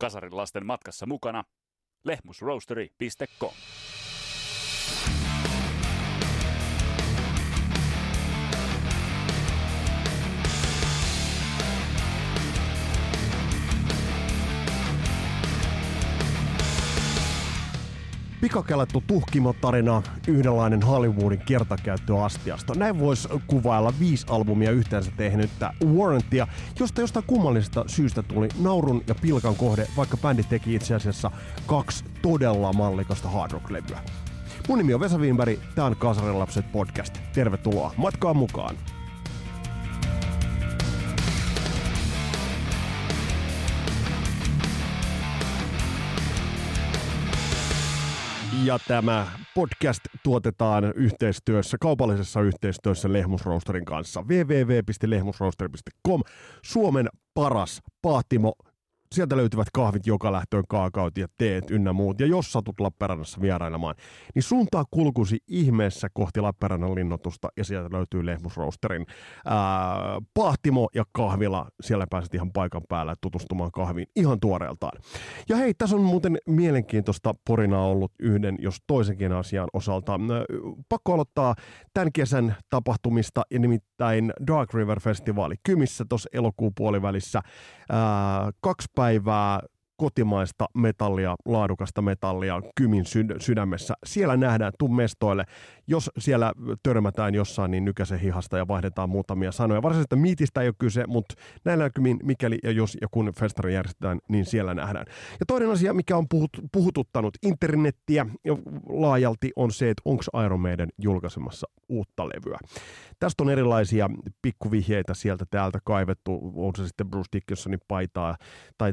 Kasarin lasten matkassa mukana lehmusroastery.com. Pikakelattu tuhkimotarina, yhdenlainen Hollywoodin kertakäyttöastiasta. Näin voisi kuvailla viisi albumia yhteensä tehnyttä Warrantia, josta jostain kummallisesta syystä tuli naurun ja pilkan kohde, vaikka bändi teki itse asiassa kaksi todella mallikasta hard rock-levyä. Mun nimi on Vesa Wienberg, tää on Kasarin lapset podcast. Tervetuloa matkaan mukaan! Ja tämä podcast tuotetaan yhteistyössä, kaupallisessa yhteistyössä Lehmusroosterin kanssa. www.lehmusroosteri.com, Suomen paras pahtimo sieltä löytyvät kahvit joka lähtöön, kaakaut ja teet ynnä muut. Ja jos satut Lappeenrannassa vierailemaan, niin suuntaa kulkusi ihmeessä kohti Lappeenrannan linnoitusta ja sieltä löytyy Lehmusroosterin ää, pahtimo ja kahvila. Siellä pääset ihan paikan päällä tutustumaan kahviin ihan tuoreeltaan. Ja hei, tässä on muuten mielenkiintoista porinaa ollut yhden, jos toisenkin asian osalta. Pakko aloittaa tämän kesän tapahtumista ja nimittäin Dark River Festivaali Kymissä tuossa elokuun puolivälissä. Ää, kaksi päivää kotimaista metallia, laadukasta metallia Kymin sydämessä. Siellä nähdään, tuu mestoille. Jos siellä törmätään jossain, niin nykäse hihasta ja vaihdetaan muutamia sanoja. Varsinaisesta miitistä ei ole kyse, mutta näillä näkymin, mikäli ja jos ja kun festari järjestetään, niin siellä nähdään. Ja toinen asia, mikä on puhut, puhututtanut internettiä laajalti, on se, että onko Iron Maiden julkaisemassa uutta levyä. Tästä on erilaisia pikkuvihjeitä sieltä täältä kaivettu, on se sitten Bruce Dickinsonin paitaa tai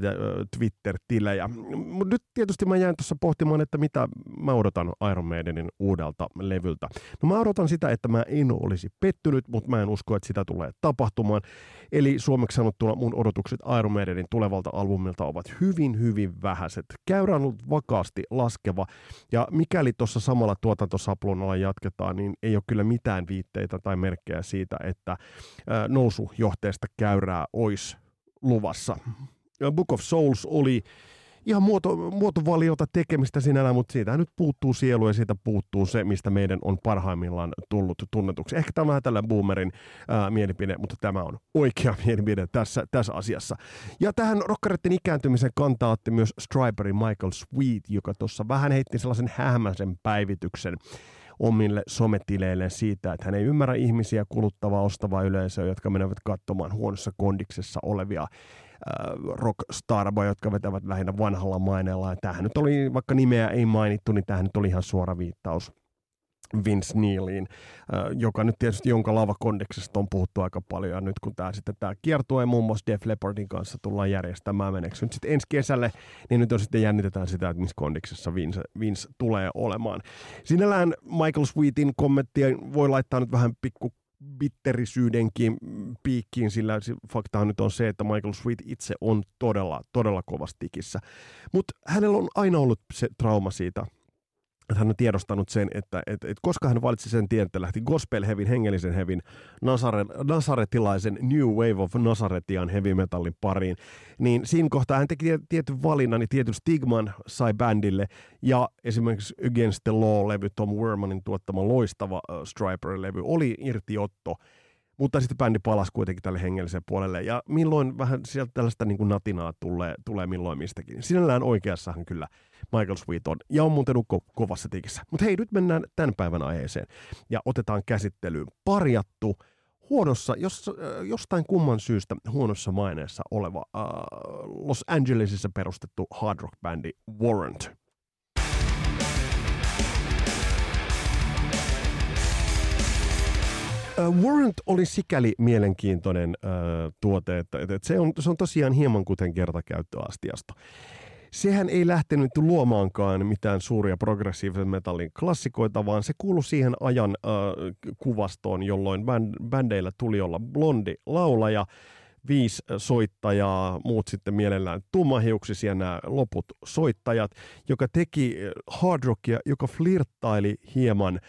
Twitter-tilejä. Mutta nyt tietysti mä jäin tuossa pohtimaan, että mitä mä odotan Iron Maidenin uudelta levyltä. No mä odotan sitä, että mä en olisi pettynyt, mutta mä en usko, että sitä tulee tapahtumaan. Eli suomeksi sanottuna mun odotukset Iron Maidenin tulevalta albumilta ovat hyvin, hyvin vähäiset. Käyrä on ollut vakaasti laskeva, ja mikäli tuossa samalla tuotantosaplonalla jatketaan, niin ei ole kyllä mitään viitteitä tai merkkejä siitä, että nousujohteesta käyrää olisi luvassa. Book of Souls oli ihan muoto, muotovaliota tekemistä sinällään, mutta siitä nyt puuttuu sielu ja siitä puuttuu se, mistä meidän on parhaimmillaan tullut tunnetuksi. Ehkä tämä on vähän tällä boomerin ää, mielipide, mutta tämä on oikea mielipide tässä, tässä asiassa. Ja tähän rokkareiden ikääntymisen kantaa otti myös Striperin Michael Sweet, joka tuossa vähän heitti sellaisen hämäisen päivityksen omille sometileille siitä, että hän ei ymmärrä ihmisiä kuluttavaa ostavaa yleisöä, jotka menevät katsomaan huonossa kondiksessa olevia rockstarboja, jotka vetävät lähinnä vanhalla maineella. tämähän nyt oli, vaikka nimeä ei mainittu, niin tämähän nyt oli ihan suora viittaus Vince Neiliin, äh, joka nyt tietysti jonka lavakondeksesta on puhuttu aika paljon, ja nyt kun tämä sitten tämä kiertue muun muassa Def Leppardin kanssa tullaan järjestämään, meneekö nyt sitten ensi kesälle, niin nyt on sitten jännitetään sitä, että missä kondeksessa Vince, Vince tulee olemaan. Sinällään Michael Sweetin kommenttia voi laittaa nyt vähän pikku bitterisyydenkin piikkiin, sillä fakta nyt on se, että Michael Sweet itse on todella, todella kovastikissä. Mutta hänellä on aina ollut se trauma siitä, että hän on tiedostanut sen, että, että, että koska hän valitsi sen tien, että lähti gospel hevin, hengellisen hevin, Nazaret, nazaretilaisen New Wave of Nazaretian heavy metallin pariin, niin siinä kohtaa hän teki tietyn valinnan ja tietyn stigman sai bändille, ja esimerkiksi Against the Law-levy, Tom Wermanin tuottama loistava uh, Striper-levy, oli irtiotto mutta sitten bändi palasi kuitenkin tälle hengelliselle puolelle. Ja milloin vähän sieltä tällaista niin kuin natinaa tulee, tulee milloin mistäkin. Sinällään oikeassahan kyllä Michael Sweet on. Ja on muuten ko- kovassa tikissä. Mutta hei, nyt mennään tämän päivän aiheeseen. Ja otetaan käsittelyyn parjattu, huonossa, jos, äh, jostain kumman syystä huonossa maineessa oleva uh, Los Angelesissa perustettu hard rock bändi Warrant. Uh, Warrant oli sikäli mielenkiintoinen uh, tuote, että, että se, on, se on tosiaan hieman kuten kertakäyttöastiasta. Sehän ei lähtenyt luomaankaan mitään suuria progressiivisen metallin klassikoita, vaan se kuului siihen ajan uh, kuvastoon, jolloin bänd, bändeillä tuli olla blondi laulaja, viisi soittajaa, muut sitten mielellään tummahiuksisia nämä loput soittajat, joka teki hard rockia, joka flirttaili hieman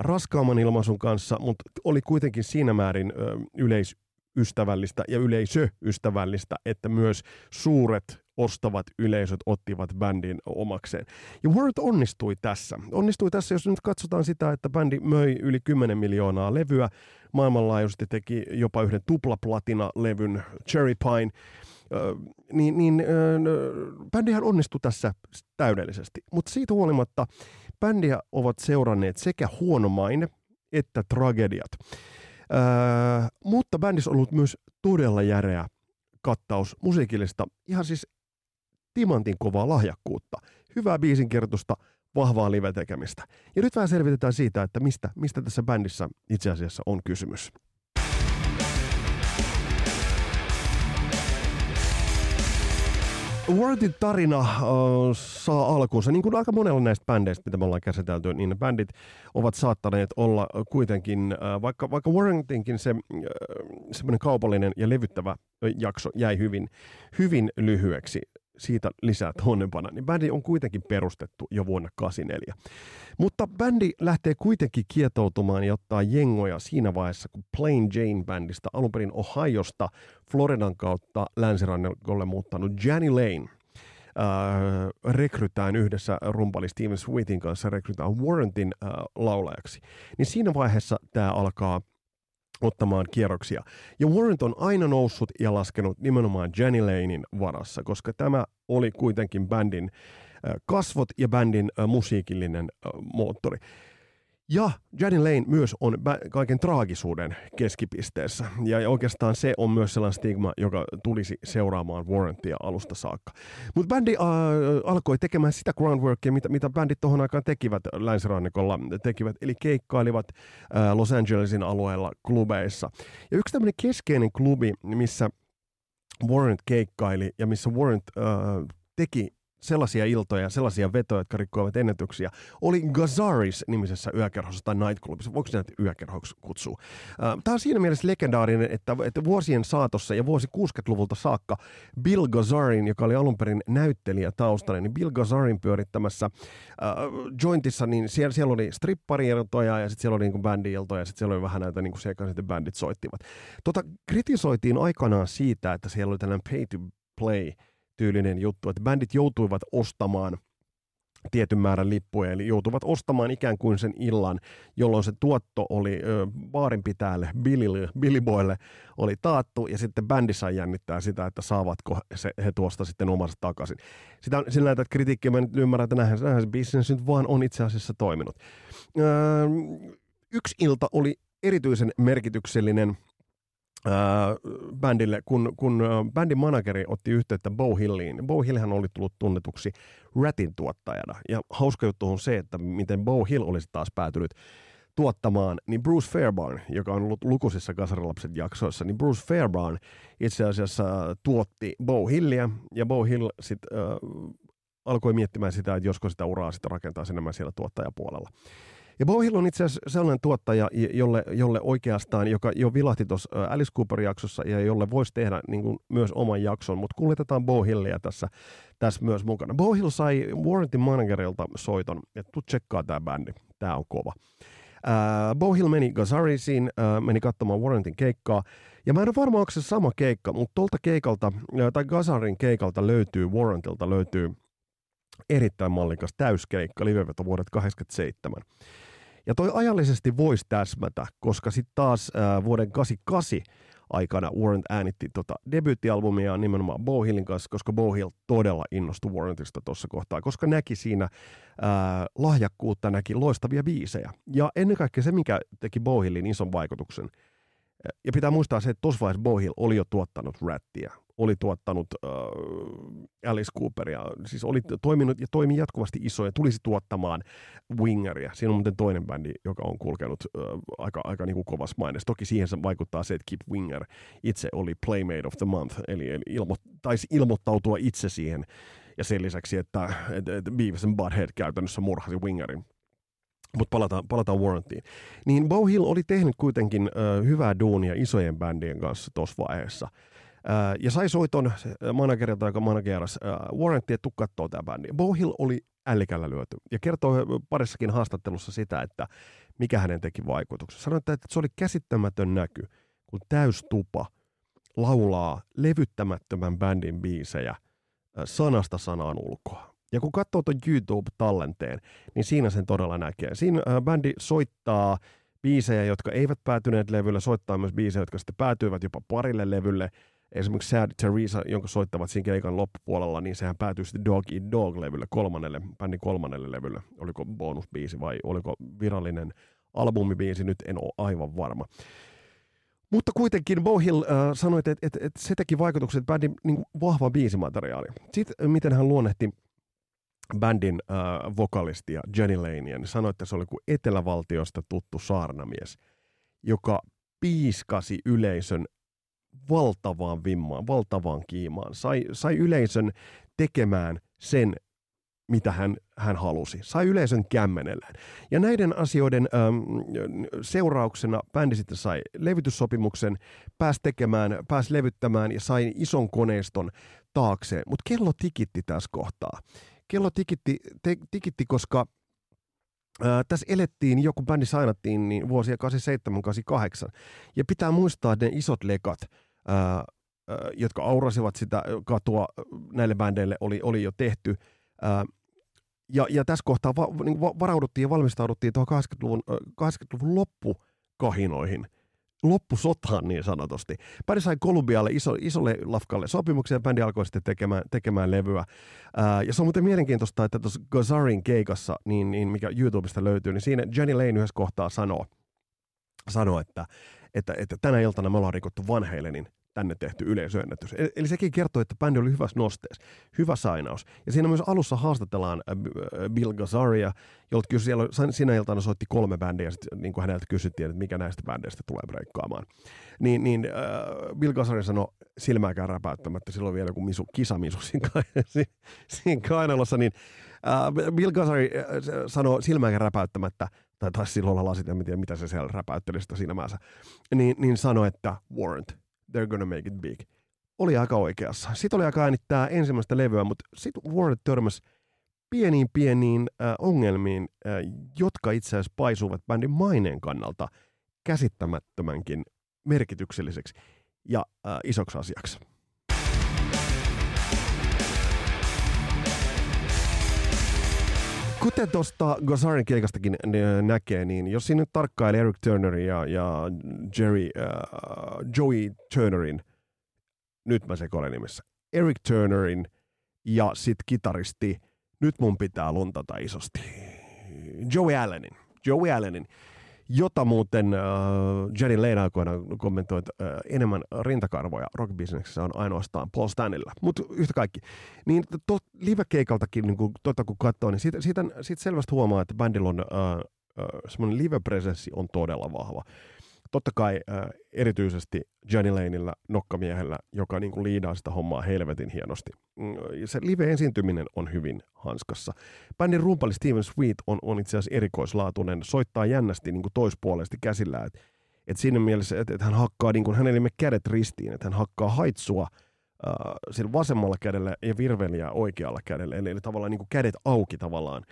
raskaamman ilmaisun kanssa, mutta oli kuitenkin siinä määrin yleisystävällistä ja yleisöystävällistä, että myös suuret ostavat yleisöt ottivat bändin omakseen. Ja Warrant onnistui tässä. Onnistui tässä, jos nyt katsotaan sitä, että bändi möi yli 10 miljoonaa levyä, maailmanlaajuisesti teki jopa yhden tuplaplatina-levyn Cherry Pine, niin, niin bändihän onnistui tässä täydellisesti. Mutta siitä huolimatta bändiä ovat seuranneet sekä huono maine että tragediat. Öö, mutta bändissä on ollut myös todella järeä kattaus musiikillista, ihan siis timantin kovaa lahjakkuutta, hyvää biisinkirjoitusta, vahvaa live-tekemistä. Ja nyt vähän selvitetään siitä, että mistä, mistä tässä bändissä itse asiassa on kysymys. Worldin tarina äh, saa alkuunsa, niin kuin aika monella näistä bändeistä, mitä me ollaan käsitelty, niin ne bändit ovat saattaneet olla kuitenkin, äh, vaikka, vaikka Warrentinkin se äh, semmoinen kaupallinen ja levyttävä jakso jäi hyvin, hyvin lyhyeksi, siitä lisää tuonnepana, niin bändi on kuitenkin perustettu jo vuonna 1984. Mutta bändi lähtee kuitenkin kietoutumaan ja ottaa jengoja siinä vaiheessa, kun Plain Jane-bändistä alun perin Ohiosta Floridan kautta länsirannikolle muuttanut Janny Lane äh, rekrytään yhdessä rumpali Steven Sweetin kanssa rekrytään Warrantin äh, laulajaksi. Niin siinä vaiheessa tämä alkaa ottamaan kierroksia. Ja Warrant on aina noussut ja laskenut nimenomaan Jenny Lanein varassa, koska tämä oli kuitenkin bändin kasvot ja bändin musiikillinen moottori. Ja Janny Lane myös on kaiken traagisuuden keskipisteessä. Ja oikeastaan se on myös sellainen stigma, joka tulisi seuraamaan Warrantia alusta saakka. Mutta bändi äh, alkoi tekemään sitä groundworkia, mitä, mitä bändit tuohon aikaan tekivät länsirannikolla. Tekivät, eli keikkailivat äh, Los Angelesin alueella klubeissa. Ja yksi tämmöinen keskeinen klubi, missä Warrant keikkaili ja missä Warrant äh, teki sellaisia iltoja, sellaisia vetoja, jotka rikkoivat ennätyksiä, oli Gazaris nimisessä yökerhossa tai nightclubissa. Voiko näitä yökerhoksi kutsua? Tämä on siinä mielessä legendaarinen, että, että vuosien saatossa ja vuosi 60-luvulta saakka Bill Gazarin, joka oli alun perin näyttelijä taustalla, niin Bill Gazarin pyörittämässä äh, jointissa, niin siellä, siellä oli strippari-iltoja ja sitten siellä oli niin bändi-iltoja ja sitten siellä oli vähän näitä niin kuin sitten bändit soittivat. Tota, kritisoitiin aikanaan siitä, että siellä oli tällainen pay to play tyylinen juttu, että bändit joutuivat ostamaan tietyn määrän lippuja, eli joutuvat ostamaan ikään kuin sen illan, jolloin se tuotto oli ö, baarinpitäjälle, Boylle oli taattu, ja sitten bändi sai jännittää sitä, että saavatko se, he tuosta sitten omasta takaisin. Sitä, sillä näitä kritiikkiä mä nyt ymmärrän, että näinhän, näinhän se business nyt vaan on itse asiassa toiminut. Öö, yksi ilta oli erityisen merkityksellinen bändille, kun, kun bändin manageri otti yhteyttä Bo Hilliin. Bo Hillhän oli tullut tunnetuksi Ratin tuottajana. Ja hauska juttu on se, että miten Bo Hill olisi taas päätynyt tuottamaan, niin Bruce Fairbairn, joka on ollut lukuisissa Kasarilapset jaksoissa, niin Bruce Fairbairn itse asiassa tuotti Bo Hillia, ja Bo Hill sitten äh, alkoi miettimään sitä, että josko sitä uraa sitten rakentaa enemmän siellä tuottajapuolella. Ja Bo Hill on itse asiassa sellainen tuottaja, jolle, jolle oikeastaan, joka jo vilahti tuossa Alice Cooper-jaksossa ja jolle voisi tehdä niin kuin, myös oman jakson, mutta kuljetetaan Bo Hillia tässä, tässä myös mukana. Bo Hill sai Warrantin managerilta soiton, että tuu tsekkaa tämä bändi, tämä on kova. Uh, Bo Hill meni Gazarisiin, uh, meni katsomaan Warrantin keikkaa, ja mä en ole varma, onko se sama keikka, mutta tuolta keikalta, tai Gazarin keikalta löytyy, Warrantilta löytyy erittäin mallikas täyskeikka, liveveto vuodet 87. Ja toi ajallisesti voisi täsmätä, koska sitten taas äh, vuoden 88 aikana Warrant äänitti tota debyyttialbumia nimenomaan Bohillin kanssa, koska Bohill todella innostui Warrantista tuossa kohtaa, koska näki siinä ää, lahjakkuutta, näki loistavia biisejä. Ja ennen kaikkea se, mikä teki Bohillin ison vaikutuksen, ja pitää muistaa se, että tuossa vaiheessa Bohill oli jo tuottanut rättiä oli tuottanut äh, Alice Cooperia, siis oli toiminut ja toimi jatkuvasti isoja, tulisi tuottamaan Wingeria. Siinä on muuten toinen bändi, joka on kulkenut äh, aika, aika niin kuin kovas maines. Toki siihen se vaikuttaa se, että Kip Winger itse oli Playmate of the Month, eli, eli ilmo, taisi ilmoittautua itse siihen. Ja sen lisäksi, että, että, että Beavis and Butthead käytännössä murhasi Wingerin mutta palataan, palataan Warrantiin. Niin Bow Hill oli tehnyt kuitenkin ö, hyvää duunia isojen bändien kanssa tuossa vaiheessa ja sai soiton managerilta, joka manageras Warrantti, että kattoo tämä bändi. Bohill oli ällikällä lyöty ja kertoi parissakin haastattelussa sitä, että mikä hänen teki vaikutuksen. Sanoi, että se oli käsittämätön näky, kun täystupa laulaa levyttämättömän bändin biisejä sanasta sanaan ulkoa. Ja kun katsoo tuon YouTube-tallenteen, niin siinä sen todella näkee. Siinä äh, bändi soittaa biisejä, jotka eivät päätyneet levylle, soittaa myös biisejä, jotka sitten päätyivät jopa parille levylle. Esimerkiksi Sad Teresa, jonka soittavat siinä keikan loppupuolella, niin sehän päätyy sitten Dog Eat Dog-levylle, kolmannelle, bändin kolmannelle levylle. Oliko bonusbiisi vai oliko virallinen albumibiisi, nyt en ole aivan varma. Mutta kuitenkin Bohill äh, sanoi, että, että, että se teki vaikutukset bändin niin vahva biisimateriaali. Sitten miten hän luonnehti bändin äh, vokalistia Jenny Lanea, niin sanoi, että se oli kuin Etelävaltiosta tuttu saarnamies, joka piiskasi yleisön valtavaan vimmaan, valtavaan kiimaan, sai, sai yleisön tekemään sen, mitä hän, hän halusi. Sai yleisön kämmenellään. Ja näiden asioiden äm, seurauksena bändi sitten sai levytyssopimuksen, pääsi tekemään, pääsi levyttämään ja sai ison koneiston taakseen. Mutta kello tikitti tässä kohtaa kello tikitti, te, tikitti koska ää, tässä elettiin, joku bändi sainattiin niin vuosia 87-88. Ja pitää muistaa, ne isot lekat, ää, ää, jotka aurasivat sitä katua näille bändeille, oli, oli jo tehty. Ää, ja, ja tässä kohtaa va, niin varauduttiin ja valmistauduttiin tuohon 80-luvun, 80-luvun loppukahinoihin – loppusotaan niin sanotusti. Bändi sai Kolumbialle iso, isolle lafkalle sopimuksen ja bändi alkoi sitten tekemään, tekemään levyä. Ää, ja se on muuten mielenkiintoista, että tuossa Gazarin keikassa, niin, niin mikä YouTubesta löytyy, niin siinä Jenny Lane yhdessä kohtaa sanoo, sanoo että, että, että tänä iltana me ollaan rikottu Van Halenin tänne tehty yleisöennätys. E-, eli sekin kertoo, että bändi oli hyvässä nosteessa. Hyvä sainaus. Ja siinä myös alussa haastatellaan äh, äh, Bill Gazaria, jolta kysyi, siellä, sinä iltana soitti kolme bändiä, ja sitten niin kuin häneltä kysyttiin, että mikä näistä bändeistä tulee breikkaamaan. Niin, niin äh, Bill Gazari sanoi silmääkään räpäyttämättä, silloin vielä joku misu, kisamisu siinä, siinä kainalossa, niin äh, Bill Gazari äh, sanoi silmääkään räpäyttämättä, tai taisi silloin olla lasit, en tiedä mitä se siellä räpäytteli sitä silmäänsä, niin, niin sanoi, että warrant, they're gonna make it big. Oli aika oikeassa. Sitten oli aika äänittää ensimmäistä levyä, mutta sitten Warren törmäsi pieniin pieniin äh, ongelmiin, äh, jotka itse asiassa paisuvat bändin maineen kannalta käsittämättömänkin merkitykselliseksi ja äh, isoksi asiaksi. Kuten tuosta Gazarin keikastakin näkee, niin jos siinä nyt tarkkailee Eric Turnerin ja, ja Jerry, uh, Joey Turnerin, nyt mä sekoilen nimessä, Eric Turnerin ja sit kitaristi, nyt mun pitää luntata isosti, Joey Allenin. Joey Allenin jota muuten äh, Jenny Lane aikoinaan kommentoi, että äh, enemmän rintakarvoja rockbisneksessä on ainoastaan Paul Stanilla. Mutta yhtä kaikki. Niin to, live-keikaltakin, niin kun, tota, kun katsoo, niin siitä, siitä, siitä selvästi huomaa, että bändillä on äh, äh, semmoinen live-presenssi on todella vahva totta kai äh, erityisesti Johnny Laneillä, nokkamiehellä, joka niin kuin liidaa sitä hommaa helvetin hienosti. Mm, se live-esiintyminen on hyvin hanskassa. Bändin rumpali Steven Sweet on, on itse asiassa erikoislaatuinen, soittaa jännästi niin kuin toispuolesti käsillä, että et siinä mielessä, että et hän hakkaa, niin kuin, hänellä kädet ristiin, että hän hakkaa haitsua äh, sillä vasemmalla kädellä ja virveliä oikealla kädellä, eli, eli tavallaan niin kuin kädet auki tavallaan.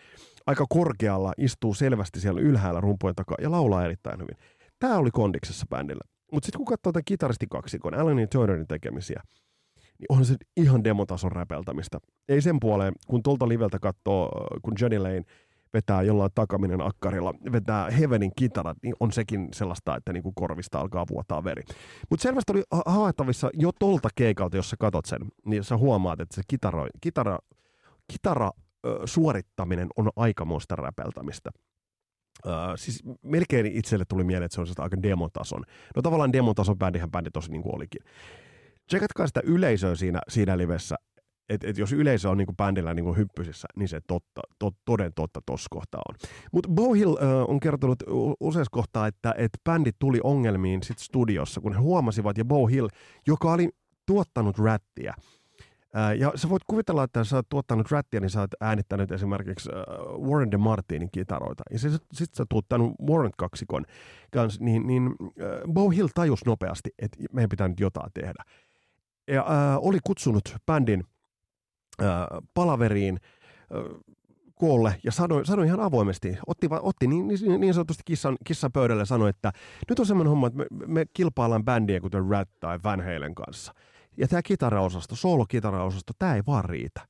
Aika korkealla, istuu selvästi siellä ylhäällä rumpujen takaa ja laulaa erittäin hyvin. Tämä oli kondiksessa bändillä. Mutta sitten kun katsoo tämän kitaristikaksikon, Alanin Turnerin tekemisiä, niin on se ihan demotason räpeltämistä. Ei sen puoleen, kun tuolta liveltä katsoo, kun Johnny Lane vetää jollain takaminen akkarilla, vetää Heavenin kitarat, niin on sekin sellaista, että niinku korvista alkaa vuotaa veri. Mutta selvästi oli havaittavissa jo tolta keikalta, jos sä katot sen, niin sä huomaat, että se kitara, kitara, kitara ö, suorittaminen on aikamoista räpeltämistä. Uh, siis melkein itselle tuli mieleen, että se on aika demotason. No tavallaan demotason bändihän bändi tosi niin kuin olikin. Tsekatkaa sitä yleisöä siinä, siinä livessä, että et jos yleisö on niin kuin bändillä kuin hyppysissä, niin se totta, to, toden totta tuossa kohtaa on. Mutta Bohill uh, on kertonut useassa kohtaa, että et bändi tuli ongelmiin sit studiossa, kun he huomasivat, ja Bohill, joka oli tuottanut rättiä, ja sä voit kuvitella, että sä oot tuottanut rättiä, niin sä oot äänittänyt esimerkiksi Warren de Martinin kitaroita. Ja sitten sit sä oot tänut Warren kaksikon kanssa, niin, niin Bo Hill tajus nopeasti, että meidän pitää nyt jotain tehdä. Ja äh, oli kutsunut bändin äh, palaveriin äh, koolle ja sanoi, sanoi ihan avoimesti, otti, otti niin, niin, niin sanotusti kissan, kissan pöydälle ja sanoi, että nyt on semmoinen homma, että me, me kilpaillaan bändiä kuten Rat tai Van Halen kanssa – Ja tämä kitaraosasto, soolokitaraosasto, tämä ei vaan riitä.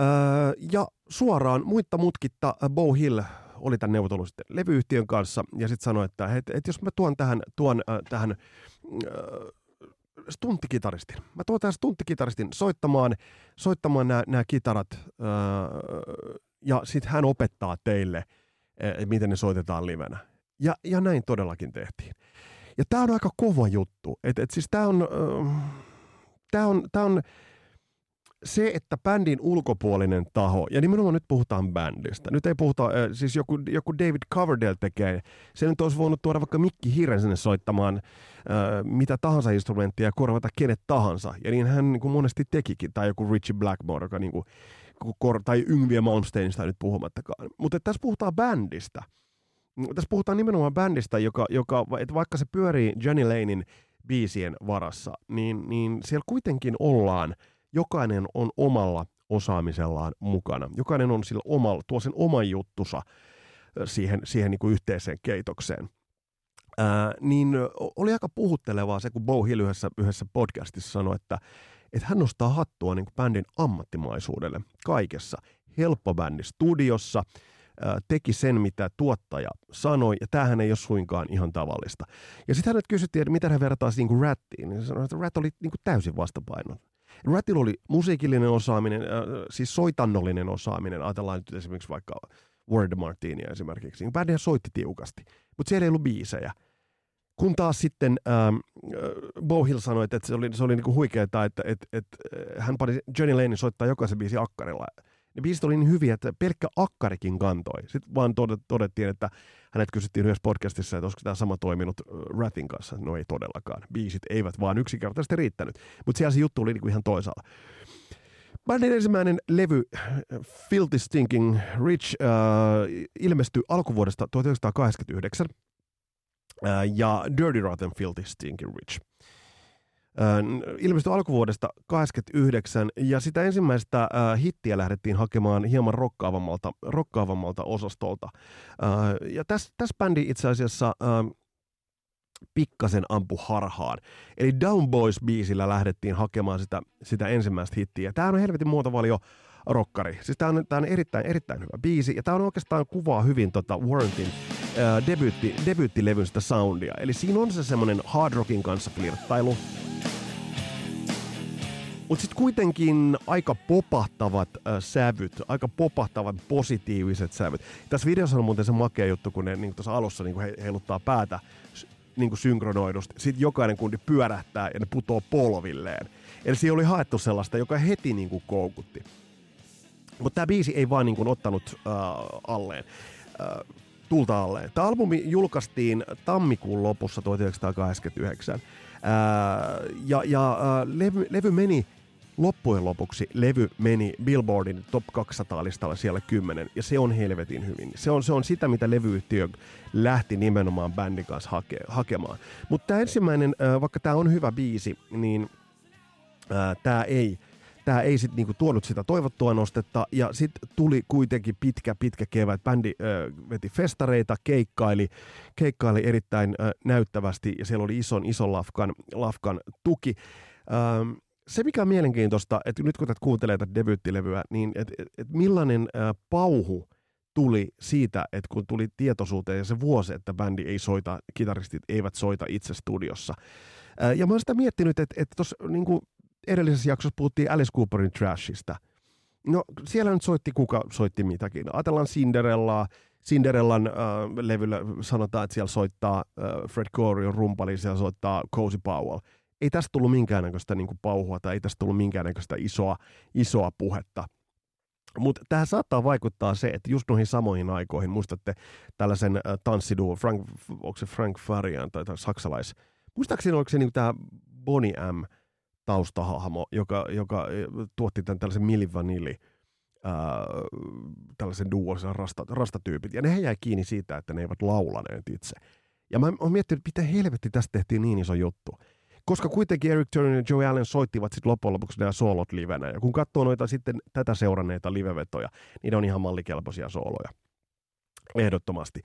Öö, ja suoraan muitta mutkitta Bo Hill oli tämän neuvotelu sitten levyyhtiön kanssa ja sitten sanoi, että et, et jos mä tuon tähän, tuon, äh, tähän äh, stunttikitaristin. Mä tuon tähän stunttikitaristin soittamaan, soittamaan nämä kitarat äh, ja sitten hän opettaa teille, äh, miten ne soitetaan livenä. Ja, ja näin todellakin tehtiin. Ja tämä on aika kova juttu. Et, et siis tämä on, äh, tää on, tää on se, että bändin ulkopuolinen taho, ja nimenomaan nyt puhutaan bändistä, nyt ei puhuta, äh, siis joku, joku David Coverdale tekee, se nyt olisi voinut tuoda vaikka Mikki Hiiren sinne soittamaan äh, mitä tahansa instrumenttia ja korvata kenet tahansa, ja niin hän niin kuin monesti tekikin, tai joku Richie Blackmore, joka niin kuin, tai Yngviä Malmsteinista nyt puhumattakaan. Mutta tässä puhutaan bändistä. Tässä puhutaan nimenomaan bändistä, joka, joka että vaikka se pyörii Johnny Lanein biisien varassa, niin, niin siellä kuitenkin ollaan – jokainen on omalla osaamisellaan mukana. Jokainen on sillä omalla, tuo sen oman juttusa siihen, siihen niin kuin yhteiseen keitokseen. Ää, niin oli aika puhuttelevaa se, kun Bo Hill yhdessä, yhdessä podcastissa sanoi, että, että hän nostaa hattua niin kuin bändin ammattimaisuudelle kaikessa. Helppo bändi studiossa, teki sen, mitä tuottaja sanoi, ja tämähän ei ole suinkaan ihan tavallista. Ja sitten hänet kysyttiin, että mitä hän vertaa niin kuin Rattiin, niin sanoi, että Rat oli niin kuin täysin vastapaino. Ratilla oli musiikillinen osaaminen, siis soitannollinen osaaminen. Ajatellaan nyt esimerkiksi vaikka Word Martini esimerkiksi. Niin bändihän soitti tiukasti, mutta siellä ei ollut biisejä. Kun taas sitten ähm, äh, Bo Hill sanoi, että se oli, se oli niinku huikeaa, että, että, että hän pani Johnny Lane soittaa jokaisen biisi akkarilla ne biisit oli niin hyviä, että pelkkä akkarikin kantoi. Sitten vaan todettiin, että hänet kysyttiin yhdessä podcastissa, että olisiko tämä sama toiminut Rathin kanssa. No ei todellakaan. Biisit eivät vaan yksinkertaisesti riittänyt. Mutta siellä se juttu oli niinku ihan toisaalla. Bändin ensimmäinen levy, Filthy Stinking Rich, äh, ilmestyi alkuvuodesta 1989 äh, ja Dirty Rotten Filthy Stinking Rich ilmestyi alkuvuodesta 89 ja sitä ensimmäistä hittiä lähdettiin hakemaan hieman rokkaavammalta, rokkaavammalta osastolta. Ja tässä täs bändi itse asiassa pikkasen ampu harhaan. Eli Down Boys-biisillä lähdettiin hakemaan sitä, sitä ensimmäistä hittiä. Tämä on helvetin muotovalio rokkari. Siis tämä on, tää on erittäin, erittäin hyvä biisi, ja tämä on oikeastaan kuvaa hyvin tota Warrantin äh, debyytti, debyyttilevyn sitä soundia. Eli siinä on se semmoinen hard rockin kanssa flirttailu, mutta sitten kuitenkin aika popahtavat äh, sävyt, aika popahtavat positiiviset sävyt. Tässä videossa on muuten se makea juttu, kun ne niin tuossa alussa niin he, heiluttaa päätä niin kuin synkronoidusti. Sitten jokainen kundi pyörähtää ja ne putoo polvilleen. Eli siinä oli haettu sellaista, joka heti niin koukutti. Mutta tämä biisi ei vaan niin kuin ottanut äh, alleen. Äh, tulta alleen. Tämä albumi julkaistiin tammikuun lopussa 1989. Ää, ja ja ää, levy, levy meni loppujen lopuksi levy meni Billboardin top 200-listalla siellä 10, ja se on helvetin hyvin. Se on, se on sitä, mitä levyyhtiö lähti nimenomaan bändin kanssa hake, hakemaan. Mutta tämä ensimmäinen, vaikka tämä on hyvä biisi, niin tämä ei tämä ei sitten niinku tuonut sitä toivottua nostetta, ja sitten tuli kuitenkin pitkä, pitkä kevät. Bändi ö, veti festareita, keikkaili, keikkaili erittäin ö, näyttävästi, ja siellä oli ison, ison lafkan, lafkan tuki. Ö, se, mikä on mielenkiintoista, että nyt kun tätä kuuntelee tätä debyyttilevyä, niin että et, et millainen ä, pauhu tuli siitä, että kun tuli tietoisuuteen ja se vuosi, että bändi ei soita, kitaristit eivät soita itse studiossa. Ä, ja mä oon sitä miettinyt, että tuossa niin edellisessä jaksossa puhuttiin Alice Cooperin Trashista. No siellä nyt soitti kuka soitti mitäkin. Ajatellaan Cinderellaa, Cinderellan äh, levyllä sanotaan, että siellä soittaa äh, Fred Corey on rumpali, siellä soittaa Cozy Powell – ei tästä tullut minkäännäköistä niin kuin pauhua tai ei tästä tullut minkäännäköistä isoa, isoa puhetta. Mutta tähän saattaa vaikuttaa se, että just noihin samoihin aikoihin, muistatte tällaisen äh, tanssiduo, Frank, onko se Frank Farian tai, tai saksalais, muistaakseni oliko se niin tämä Bonnie M taustahahmo, joka, joka äh, tuotti tämän tällaisen Milli Vanilli, äh, tällaisen duo, rasta, rastatyypit, ja ne jäi kiinni siitä, että ne eivät laulaneet itse. Ja mä oon miettinyt, miten helvetti tästä tehtiin niin iso juttu koska kuitenkin Eric Turner ja Joe Allen soittivat sitten loppujen lopuksi nämä soolot livenä. Ja kun katsoo noita sitten tätä seuranneita livevetoja, niin ne on ihan mallikelpoisia sooloja. Ehdottomasti.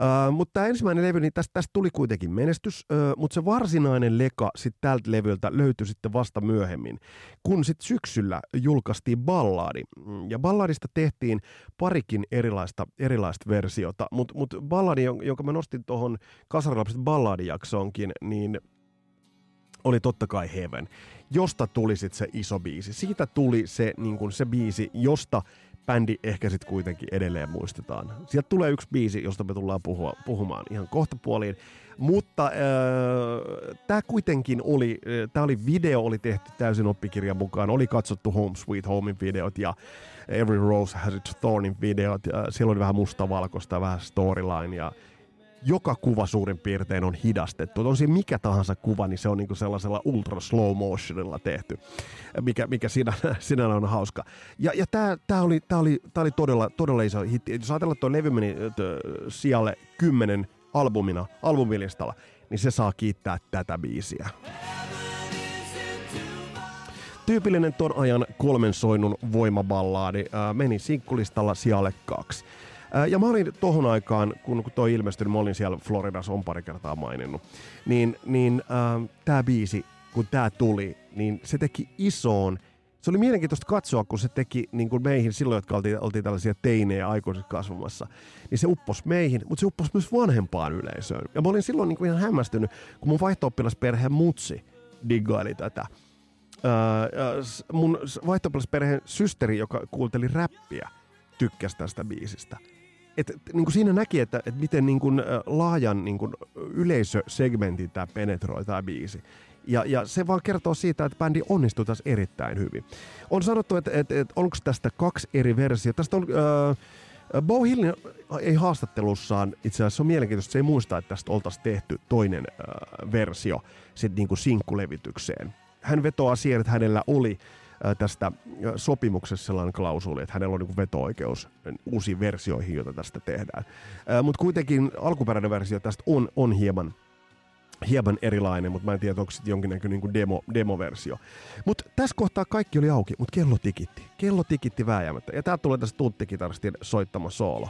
Uh, mutta tämä ensimmäinen levy, niin tästä, tästä tuli kuitenkin menestys, uh, mutta se varsinainen leka sitten tältä levyltä löytyi sitten vasta myöhemmin, kun sitten syksyllä julkaistiin ballaadi. Mm, ja balladista tehtiin parikin erilaista, erilaista versiota, mutta mut balladi, jonka mä nostin tuohon Kasarilapset balladijaksoonkin, niin oli totta kai Heaven, josta tuli sitten se iso biisi. Siitä tuli se, niin kun se biisi, josta bändi ehkä sitten kuitenkin edelleen muistetaan. Sieltä tulee yksi biisi, josta me tullaan puhua, puhumaan ihan kohta puoliin. Mutta äh, tämä kuitenkin oli, äh, tämä oli video, oli tehty täysin oppikirjan mukaan, oli katsottu Home Sweet Homein videot ja Every Rose Has Its Thornin videot, ja siellä oli vähän mustavalkoista, vähän storyline ja joka kuva suurin piirtein on hidastettu. On siinä mikä tahansa kuva, niin se on niinku sellaisella ultra slow motionilla tehty, mikä, mikä siinä, siinä on hauska. Ja, ja tämä oli, tää oli, tää oli todella, todella iso hitti. Jos ajatellaan, että tuo levy meni sijalle kymmenen albumina, albumilistalla, niin se saa kiittää tätä biisiä. Tyypillinen ton ajan kolmen soinnun voimaballaadi äh, meni sinkkulistalla sijalle kaksi. Ja mä olin tohon aikaan, kun toi ilmestyi, niin mä olin siellä Floridassa, on pari kertaa maininnut, niin, niin äh, tämä biisi, kun tämä tuli, niin se teki isoon se oli mielenkiintoista katsoa, kun se teki niin kuin meihin silloin, jotka oltiin, oltiin tällaisia teinejä aikuisiksi kasvamassa, niin se uppos meihin, mutta se uppos myös vanhempaan yleisöön. Ja mä olin silloin niin kuin ihan hämmästynyt, kun mun vaihto mutsi diggaili tätä. Öö, mun vaihto systeri, joka kuunteli räppiä, tykkäsi tästä biisistä et, niin kuin siinä näki, että, että miten niin kuin, laajan niin kuin, yleisösegmentin tämä penetroi tämä biisi. Ja, ja se vaan kertoo siitä, että bändi onnistui tässä erittäin hyvin. On sanottu, että, että, että onko tästä kaksi eri versiota. Tästä on... Äh, Bo Hill ei haastattelussaan, itse asiassa on mielenkiintoista, se ei muista, että tästä oltaisiin tehty toinen äh, versio sit niin kuin sinkkulevitykseen. Hän vetoaa siihen, että hänellä oli tästä sopimuksessa sellainen klausuli, että hänellä on niin veto-oikeus uusiin versioihin, joita tästä tehdään. Mutta kuitenkin alkuperäinen versio tästä on, on hieman hieman erilainen, mutta mä en tiedä, onko sitten jonkinnäköinen niin demo, demoversio. Mutta tässä kohtaa kaikki oli auki, mutta kello tikitti. Kello tikitti vääjäämättä. Ja täältä tulee tästä tunttikitaristin soittama soolo.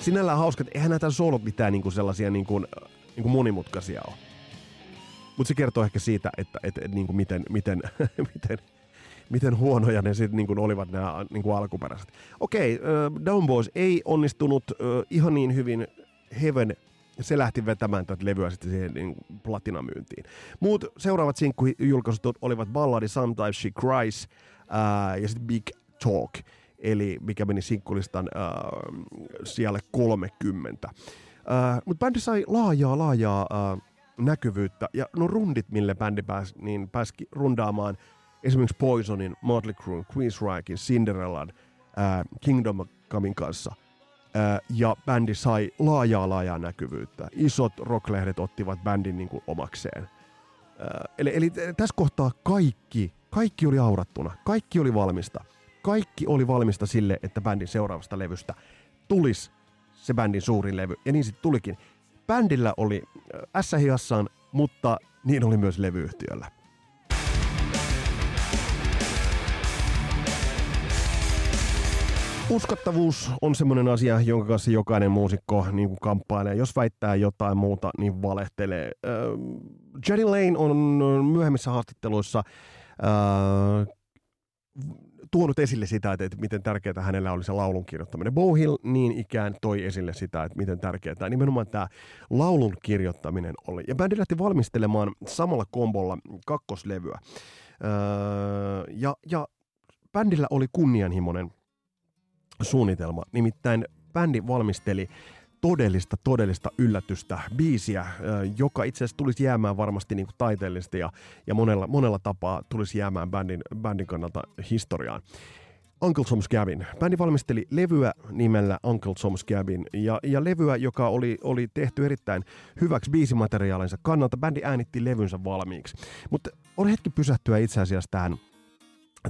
Sinällään hauska, että eihän näitä soolot mitään niinku sellaisia niinku, niinku monimutkaisia ole. Mutta se kertoo ehkä siitä, että, että, että niin kuin miten, miten, miten, miten huonoja ne sitten niin olivat nämä niin kuin alkuperäiset. Okei, uh, Down Boys ei onnistunut ihan niin hyvin Heaven se lähti vetämään tätä levyä sitten siihen niin platinamyyntiin. Muut seuraavat sinkkujulkaisut olivat balladi Sometimes She Cries uh, ja sitten Big Talk, eli mikä meni sinkkulistan siellä 30. Uh, Mutta bändi sai laajaa, laajaa uh, näkyvyyttä. Ja no rundit, mille bändi pääsi, niin pääsi rundaamaan esimerkiksi Poisonin, Motley Crue, Queensrychen, Cinderellan, äh, Kingdom Comein kanssa. Äh, ja bändi sai laajaa laajaa näkyvyyttä. Isot rocklehdet ottivat bändin niin kuin omakseen. Äh, eli, eli tässä kohtaa kaikki, kaikki oli aurattuna, kaikki oli valmista. Kaikki oli valmista sille, että bändin seuraavasta levystä tulisi se bändin suurin levy. Ja niin sitten tulikin. Bändillä oli äh, S-hiassaan, mutta niin oli myös levyyhtiöllä. Uskottavuus on semmoinen asia, jonka kanssa jokainen muusikko niin kuin kamppailee. Jos väittää jotain muuta, niin valehtelee. Uh, Jerry Lane on myöhemmissä haastatteluissa uh, tuonut esille sitä, että, että miten tärkeää hänellä oli se laulun kirjoittaminen. Bohill niin ikään toi esille sitä, että miten tärkeää nimenomaan tämä laulun kirjoittaminen oli. Ja bändi lähti valmistelemaan samalla kombolla kakkoslevyä. Öö, ja, ja bändillä oli kunnianhimoinen suunnitelma. Nimittäin bändi valmisteli todellista, todellista yllätystä, biisiä, joka itse asiassa tulisi jäämään varmasti niin kuin taiteellisesti ja, ja monella, monella tapaa tulisi jäämään bändin, bändin kannalta historiaan. Uncle Tom's Cabin. Bändi valmisteli levyä nimellä Uncle Tom's Cabin ja, ja levyä, joka oli, oli tehty erittäin hyväksi biisimateriaalinsa kannalta. Bändi äänitti levynsä valmiiksi. Mutta on hetki pysähtyä itse asiassa tähän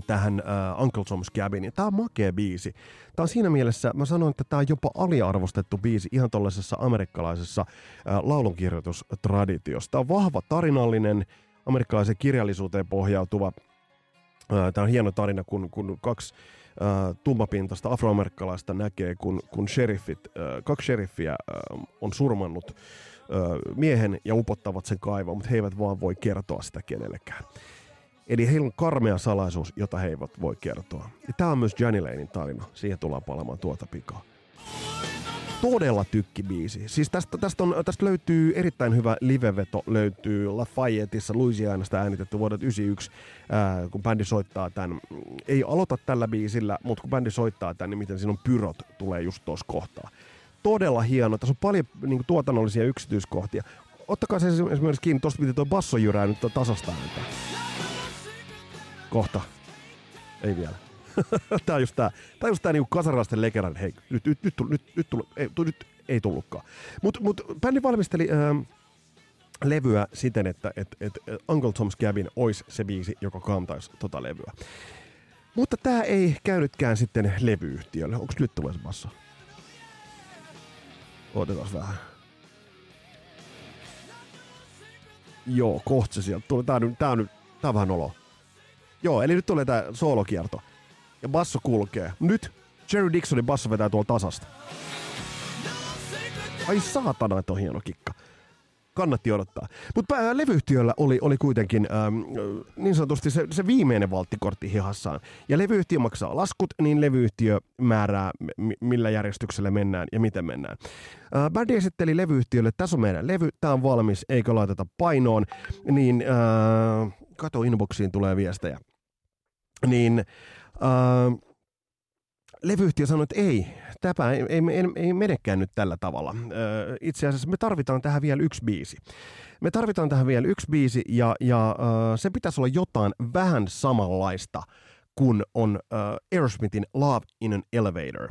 tähän uh, Uncle Tom's Cabin. Tämä on makea biisi. Tämä on siinä mielessä, mä sanoin, että tämä on jopa aliarvostettu biisi ihan tuollaisessa amerikkalaisessa uh, laulunkirjoitustraditiossa. Tämä on vahva tarinallinen, amerikkalaisen kirjallisuuteen pohjautuva Tämä on hieno tarina, kun, kun kaksi äh, tummapintaista afroamerikkalaista näkee, kun, kun sheriffit, äh, kaksi sheriffiä äh, on surmannut äh, miehen ja upottavat sen kaivoon, mutta he eivät vaan voi kertoa sitä kenellekään. Eli heillä on karmea salaisuus, jota he eivät voi kertoa. Ja tämä on myös Johnny Lanein tarina. Siihen tullaan palaamaan tuota pikaa todella tykkibiisi. Siis tästä, tästä, on, tästä löytyy erittäin hyvä liveveto, löytyy Lafayetteissa Louisianasta äänitetty vuodelta 1991, ää, kun bändi soittaa tämän. Ei aloita tällä biisillä, mutta kun bändi soittaa tämän, niin miten siinä on pyrot tulee just tuossa kohtaa. Todella hieno. Tässä on paljon niin tuotannollisia yksityiskohtia. Ottakaa se esimerkiksi kiinni, tuosta piti tuo bassojyrää nyt tasasta ääntä. Kohta. Ei vielä. tää on just tää, tää, on just tää niinku kasarilaisten lekeran, hei, nyt, nyt, nyt, nyt, nyt, nyt, ei, nyt ei tullutkaan. Mutta mut, bändi valmisteli äh, levyä siten, että et, et, Uncle Tom's Cabin olisi se biisi, joka kantaisi tota levyä. Mutta tämä ei käynytkään sitten levyyhtiölle. Onko nyt tulee se basso? Otetaan vähän. Joo, kohta se sieltä tulee. Tää on, tää on, tää on vähän olo. Joo, eli nyt tulee tää soolokierto ja basso kulkee. Nyt Jerry Dixonin basso vetää tuolla tasasta. Ai saatana, että on hieno kikka. Kannatti odottaa. Mutta levyyhtiöllä oli, oli kuitenkin ähm, niin sanotusti se, se viimeinen valttikortti hihassaan. Ja levyyhtiö maksaa laskut, niin levyyhtiö määrää, m- millä järjestyksellä mennään ja miten mennään. Äh, esitteli levyyhtiölle, tässä on meidän levy, tämä on valmis, eikö laiteta painoon. Niin äh, kato inboxiin tulee viestejä. Niin Öö, levyyhtiö sanoi, että ei, tämä ei, ei, ei, ei menekään nyt tällä tavalla. Öö, itse asiassa me tarvitaan tähän vielä yksi biisi. Me tarvitaan tähän vielä yksi biisi ja, ja öö, se pitäisi olla jotain vähän samanlaista kuin on öö, Aerosmithin Love in an Elevator.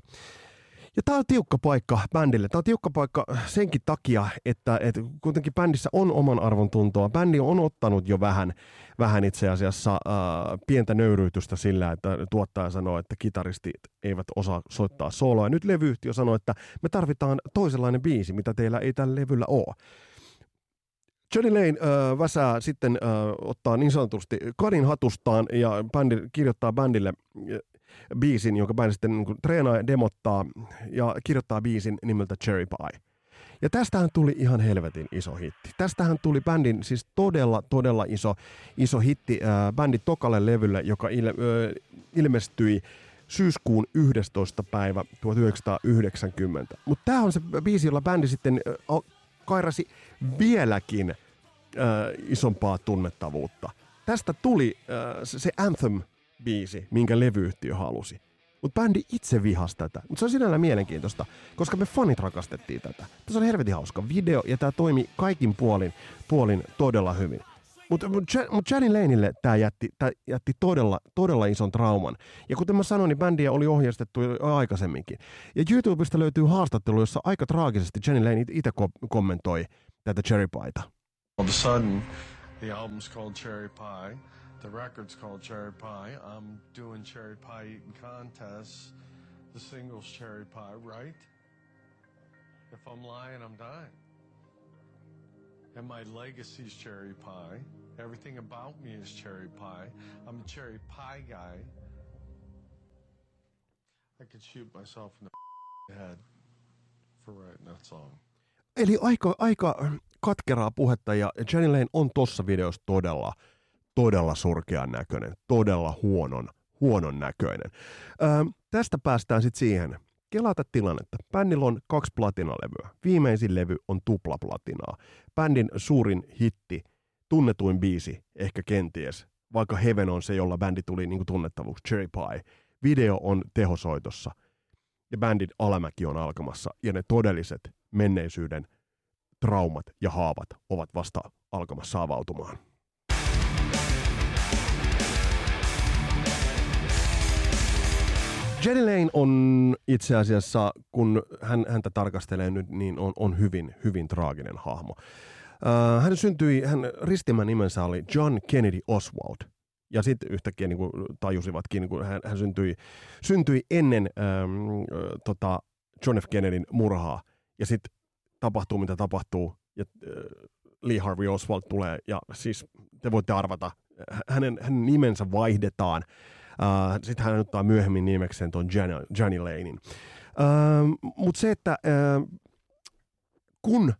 Ja tämä on tiukka paikka bändille. Tämä on tiukka paikka senkin takia, että, että kuitenkin bändissä on oman arvon tuntoa. Bändi on ottanut jo vähän, vähän itse asiassa äh, pientä nöyryytystä sillä, että tuottaja sanoo, että kitaristit eivät osaa soittaa soloa. Ja nyt levyyhtiö sanoo, että me tarvitaan toisenlainen biisi, mitä teillä ei tällä levyllä ole. Johnny Lane äh, väsää sitten äh, ottaa niin sanotusti kadin hatustaan ja bändi, kirjoittaa bändille biisin, jonka bändi sitten niin kuin, treenaa demottaa ja kirjoittaa biisin nimeltä Cherry Pie. Ja tästähän tuli ihan helvetin iso hitti. Tästähän tuli bändin siis todella, todella iso, iso hitti äh, bändin tokalle levylle, joka il, äh, ilmestyi syyskuun 11. päivä 1990. Mutta tämä on se biisi, jolla bändi sitten äh, kairasi vieläkin äh, isompaa tunnettavuutta. Tästä tuli äh, se Anthem biisi, minkä levyyhtiö halusi. Mutta bändi itse vihasi tätä. Mutta se on sinällään mielenkiintoista, koska me fanit rakastettiin tätä. Tässä on helvetin hauska video ja tämä toimi kaikin puolin, puolin todella hyvin. Mutta mut, mut Johnny Laneille tämä jätti, tää jätti todella, todella ison trauman. Ja kuten mä sanoin, niin bändiä oli ohjeistettu jo aikaisemminkin. Ja YouTubesta löytyy haastattelu, jossa aika traagisesti Johnny Lane itse kommentoi tätä Cherry Pieta. All of a sudden, the album's called Cherry Pie. The record's called Cherry Pie. I'm doing cherry pie eating contests. The single's Cherry Pie, right? If I'm lying, I'm dying. And my legacy's cherry pie. Everything about me is cherry pie. I'm a cherry pie guy. I could shoot myself in the head for writing that song. Eli aika, aika katkeraa puhetta ja Jenny Lane on tossa videossa todella todella surkean näköinen, todella huonon, huonon näköinen. Öö, tästä päästään sitten siihen, kelata tilannetta. Bändillä on kaksi platinalevyä. Viimeisin levy on tuplaplatinaa. Bändin suurin hitti, tunnetuin biisi, ehkä kenties, vaikka Heaven on se, jolla bändi tuli niin tunnettavuus, Cherry Pie. Video on tehosoitossa ja bändin alamäki on alkamassa ja ne todelliset menneisyyden traumat ja haavat ovat vasta alkamassa avautumaan. Jenny Lane on itse asiassa, kun hän, häntä tarkastelee nyt, niin on, on hyvin, hyvin traaginen hahmo. Uh, hän syntyi, hän ristimän nimensä oli John Kennedy Oswald. Ja sitten yhtäkkiä niin kuin tajusivatkin, niin kuin hän, hän syntyi, syntyi ennen ähm, tota John F. Kennedyn murhaa. Ja sitten tapahtuu, mitä tapahtuu. Ja äh, Lee Harvey Oswald tulee. Ja siis te voitte arvata, hänen, hänen nimensä vaihdetaan. Uh, Sitten hän ottaa myöhemmin nimekseen tuon Johnny, Lanein. Uh, Mutta se, että uh, kun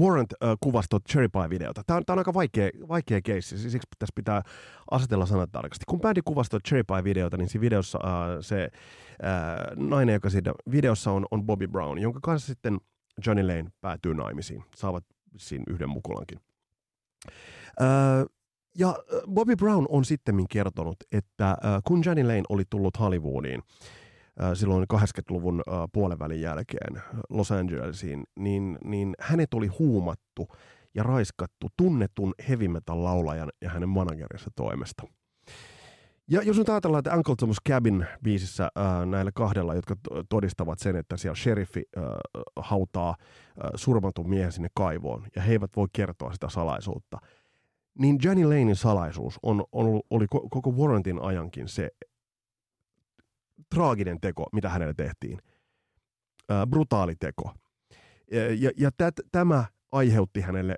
Warrant uh, kuvasi tuota Cherry Pie-videota. Tämä on, on aika vaikea, vaikea keissi, siksi tässä pitää asetella sanat tarkasti. Kun bändi kuvasi tuota Cherry Pie-videota, niin siinä videossa uh, se uh, nainen, joka siinä videossa on, on Bobby Brown, jonka kanssa sitten Johnny Lane päätyy naimisiin. Saavat siinä yhden mukulankin. Ja Bobby Brown on sitten kertonut, että kun Johnny Lane oli tullut Hollywoodiin, silloin 80-luvun puolenvälin jälkeen Los Angelesiin, niin, niin hänet oli huumattu ja raiskattu tunnetun heavy metal laulajan ja hänen managerinsa toimesta. Ja jos nyt ajatellaan, että Uncle Thomas Cabin biisissä äh, näillä kahdella, jotka todistavat sen, että siellä sheriffi äh, hautaa äh, surmatun miehen sinne kaivoon, ja he eivät voi kertoa sitä salaisuutta, niin Johnny Lanein salaisuus on, on, oli koko Warrantin ajankin se, traaginen teko, mitä hänelle tehtiin. Ää, brutaali teko. Ja, ja, ja tät, tämä aiheutti hänelle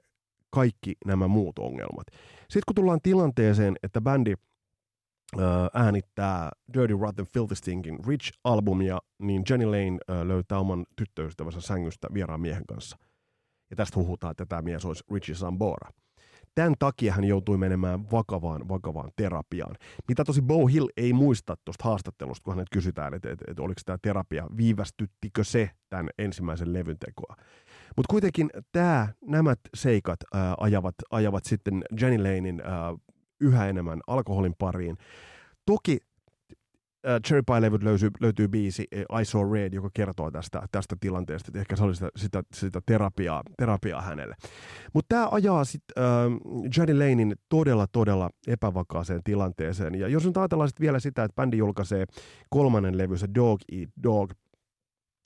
kaikki nämä muut ongelmat. Sitten kun tullaan tilanteeseen, että bändi ää, äänittää Dirty Rotten Filthy Stinking Rich-albumia, niin Jenny Lane ää, löytää oman tyttöystävänsä sängystä vieraan miehen kanssa. Ja tästä huhutaan, että tämä mies olisi Richie Sambora. Tämän takia hän joutui menemään vakavaan, vakavaan terapiaan. Mitä tosi Bo Hill ei muista tuosta haastattelusta, kun hänet kysytään, että, että, että oliko tämä terapia, viivästyttikö se tämän ensimmäisen levyn tekoa. Mutta kuitenkin tämä, nämä seikat ää, ajavat, ajavat sitten Jenny Lanein ää, yhä enemmän alkoholin pariin. Toki äh, Cherry Pie-levyt löytyy, löytyy biisi äh, I Saw Red, joka kertoo tästä, tästä tilanteesta, että ehkä se oli sitä, sitä, sitä terapiaa, terapiaa hänelle. Mutta tämä ajaa sitten äh, Johnny Lanein todella, todella epävakaaseen tilanteeseen. Ja jos nyt ajatellaan sit vielä sitä, että bändi julkaisee kolmannen levynsä Dog Eat Dog,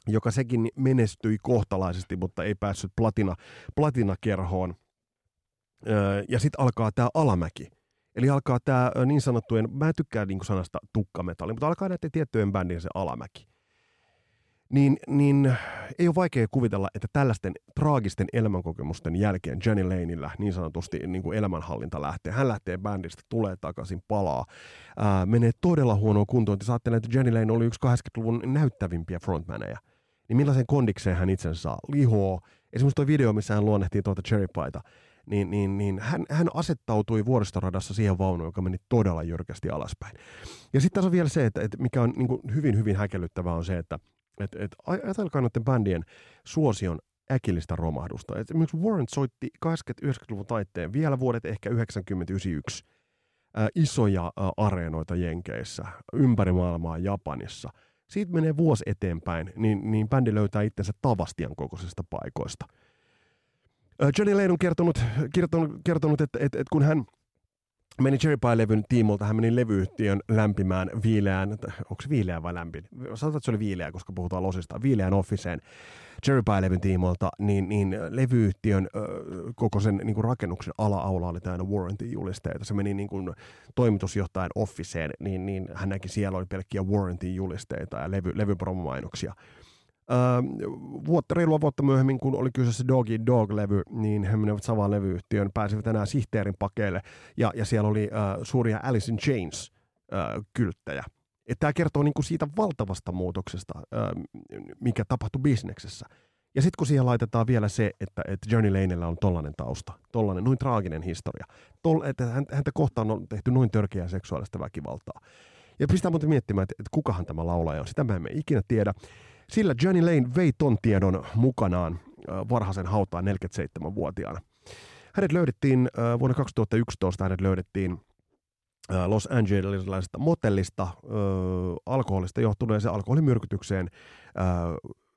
joka sekin menestyi kohtalaisesti, mutta ei päässyt platina, platinakerhoon. Äh, ja sitten alkaa tämä alamäki Eli alkaa tämä niin sanottujen, mä en tykkää niin sanasta tukkametalli, mutta alkaa näiden tiettyjen bändien se alamäki. Niin, niin ei ole vaikea kuvitella, että tällaisten traagisten elämänkokemusten jälkeen Jenny Laneillä niin sanotusti niin kuin elämänhallinta lähtee. Hän lähtee bändistä, tulee takaisin, palaa, ää, menee todella huonoon kuntoon. Te saatte että Jenny Lane oli yksi 80-luvun näyttävimpiä frontmaneja. Niin millaisen kondikseen hän itsensä saa? Lihoo. Esimerkiksi tuo video, missä hän luonnehtii tuota Cherry Pieta niin, niin, niin hän, hän asettautui vuoristoradassa siihen vaunuun, joka meni todella jyrkästi alaspäin. Ja sitten tässä on vielä se, että, että mikä on niin kuin hyvin, hyvin häkellyttävää on se, että et, et, ajatelkaa noiden bändien suosion äkillistä romahdusta. Et esimerkiksi Warren soitti 80-90-luvun taitteen, vielä vuodet ehkä 90-91, ää, isoja ää, areenoita Jenkeissä, ympäri maailmaa Japanissa. Siitä menee vuosi eteenpäin, niin, niin bändi löytää itsensä Tavastian kokoisista paikoista – Johnny Lane on kertonut, kertonut, kertonut että, että, että kun hän meni Cherry Pie-levyn tiimolta, hän meni levyyhtiön lämpimään viileään, onko se viileä vai lämmin? Sanotaan, että se oli viileä, koska puhutaan losista, viileään officeen Cherry Pie-levyn tiimolta, niin, niin levyyhtiön koko sen niin kuin rakennuksen ala-aula oli täynnä warranty-julisteita. Se meni niin kuin toimitusjohtajan officeen, niin, niin hän näki siellä oli pelkkiä warranty-julisteita ja levy, levypromomainoksia. Vuotta, reilua vuotta myöhemmin, kun oli kyseessä Doggy Dog-levy, niin he menivät samaan levyyhtiön, pääsivät enää sihteerin pakeille, ja, ja siellä oli öö, suuria Alice in Chains öö, kylttejä. Tämä kertoo niinku siitä valtavasta muutoksesta, öö, mikä tapahtui bisneksessä. Ja sitten kun siihen laitetaan vielä se, että, että Johnny Lanella on tollainen tausta, tollainen, noin traaginen historia, tol, että häntä kohtaan on tehty noin törkeää seksuaalista väkivaltaa. Ja pistää muuten miettimään, että, että kukahan tämä laulaja on, sitä mä emme ikinä tiedä. Sillä Johnny Lane vei ton tiedon mukanaan varhaisen hautaan 47-vuotiaana. Hänet löydettiin vuonna 2011, hänet löydettiin Los Angelesista motellista alkoholista johtuneeseen alkoholimyrkytykseen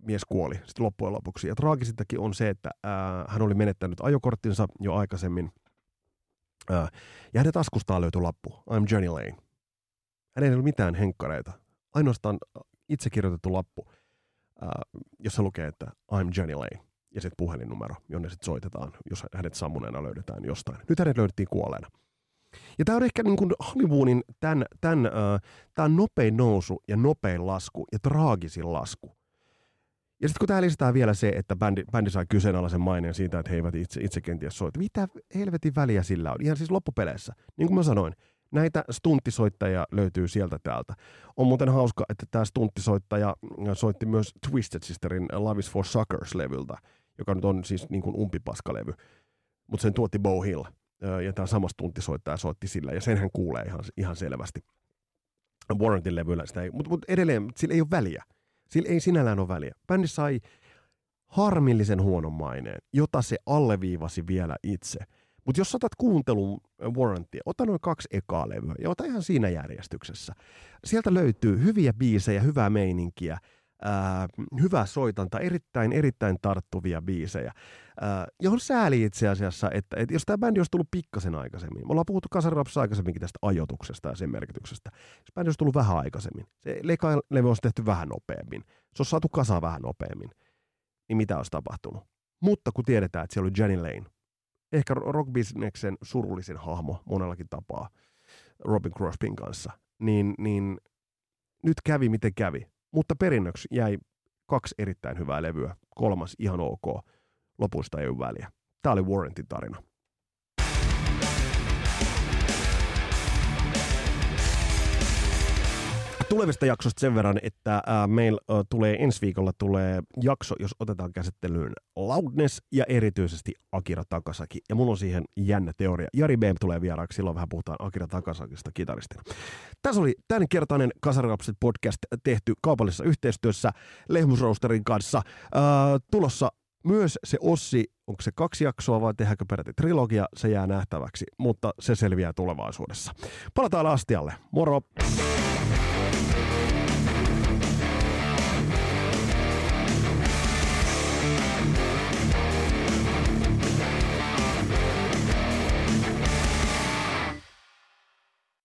mies kuoli sitten loppujen lopuksi. Ja traagisintakin on se, että hän oli menettänyt ajokorttinsa jo aikaisemmin. ja hänen taskustaan löytyi lappu, I'm Johnny Lane. Hänellä ei ollut mitään henkkareita, ainoastaan itse kirjoitettu lappu äh, jossa lukee, että I'm Johnny Lane, ja sitten puhelinnumero, jonne sitten soitetaan, jos hänet sammuneena löydetään jostain. Nyt hänet löydettiin kuolleena. Ja tämä on ehkä niin kuin Hollywoodin tämän, tämän, äh, tämän nopein nousu ja nopein lasku ja traagisin lasku. Ja sitten kun täällä lisätään vielä se, että bändi, bändi sai kyseenalaisen maineen siitä, että he eivät itse, itse kenties soita. Mitä helvetin väliä sillä on? Ihan siis loppupeleissä. Niin kuin mä sanoin, näitä stunttisoittajia löytyy sieltä täältä. On muuten hauska, että tämä stunttisoittaja soitti myös Twisted Sisterin Love is for Suckers-levyltä, joka nyt on siis niin kuin umpipaskalevy. Mutta sen tuotti Bo Hill. Ja tämä sama stunttisoittaja soitti sillä, ja sen hän kuulee ihan, ihan selvästi. Warrantin levyllä sitä ei, mutta mut edelleen sillä ei ole väliä. Sillä ei sinällään ole väliä. Bändi sai harmillisen huonon maineen, jota se alleviivasi vielä itse. Mutta jos otat kuuntelun Warrantia, ota noin kaksi ekaa levyä ja ota ihan siinä järjestyksessä. Sieltä löytyy hyviä biisejä, hyvää meininkiä, ää, hyvää soitanta, erittäin, erittäin tarttuvia biisejä, ää, johon sääli itse asiassa, että, että jos tämä bändi olisi tullut pikkasen aikaisemmin, me ollaan puhuttu Kasarapsissa aikaisemminkin tästä ajotuksesta ja sen merkityksestä, jos bändi olisi tullut vähän aikaisemmin, se levy olisi tehty vähän nopeammin, se olisi saatu kasaan vähän nopeammin, niin mitä olisi tapahtunut? Mutta kun tiedetään, että siellä oli Jenny Lane, ehkä rockbisneksen surullisin hahmo monellakin tapaa Robin Crosbyn kanssa, niin, niin nyt kävi miten kävi. Mutta perinnöksi jäi kaksi erittäin hyvää levyä, kolmas ihan ok, lopusta ei ole väliä. Tämä oli Warrantin tarina. Tulevista jaksoista sen verran, että äh, meillä äh, tulee ensi viikolla tulee jakso, jos otetaan käsittelyyn Loudness ja erityisesti Akira Takasaki. Ja mulla on siihen jännä teoria. Jari Beem tulee vieraaksi, silloin vähän puhutaan Akira Takasakista kitaristina. Tässä oli tämänkertainen Kasarirapset podcast tehty kaupallisessa yhteistyössä Lehmusroosterin kanssa. Äh, tulossa myös se Ossi, onko se kaksi jaksoa vai tehdäänkö peräti trilogia, se jää nähtäväksi, mutta se selviää tulevaisuudessa. Palataan astialle. Moro!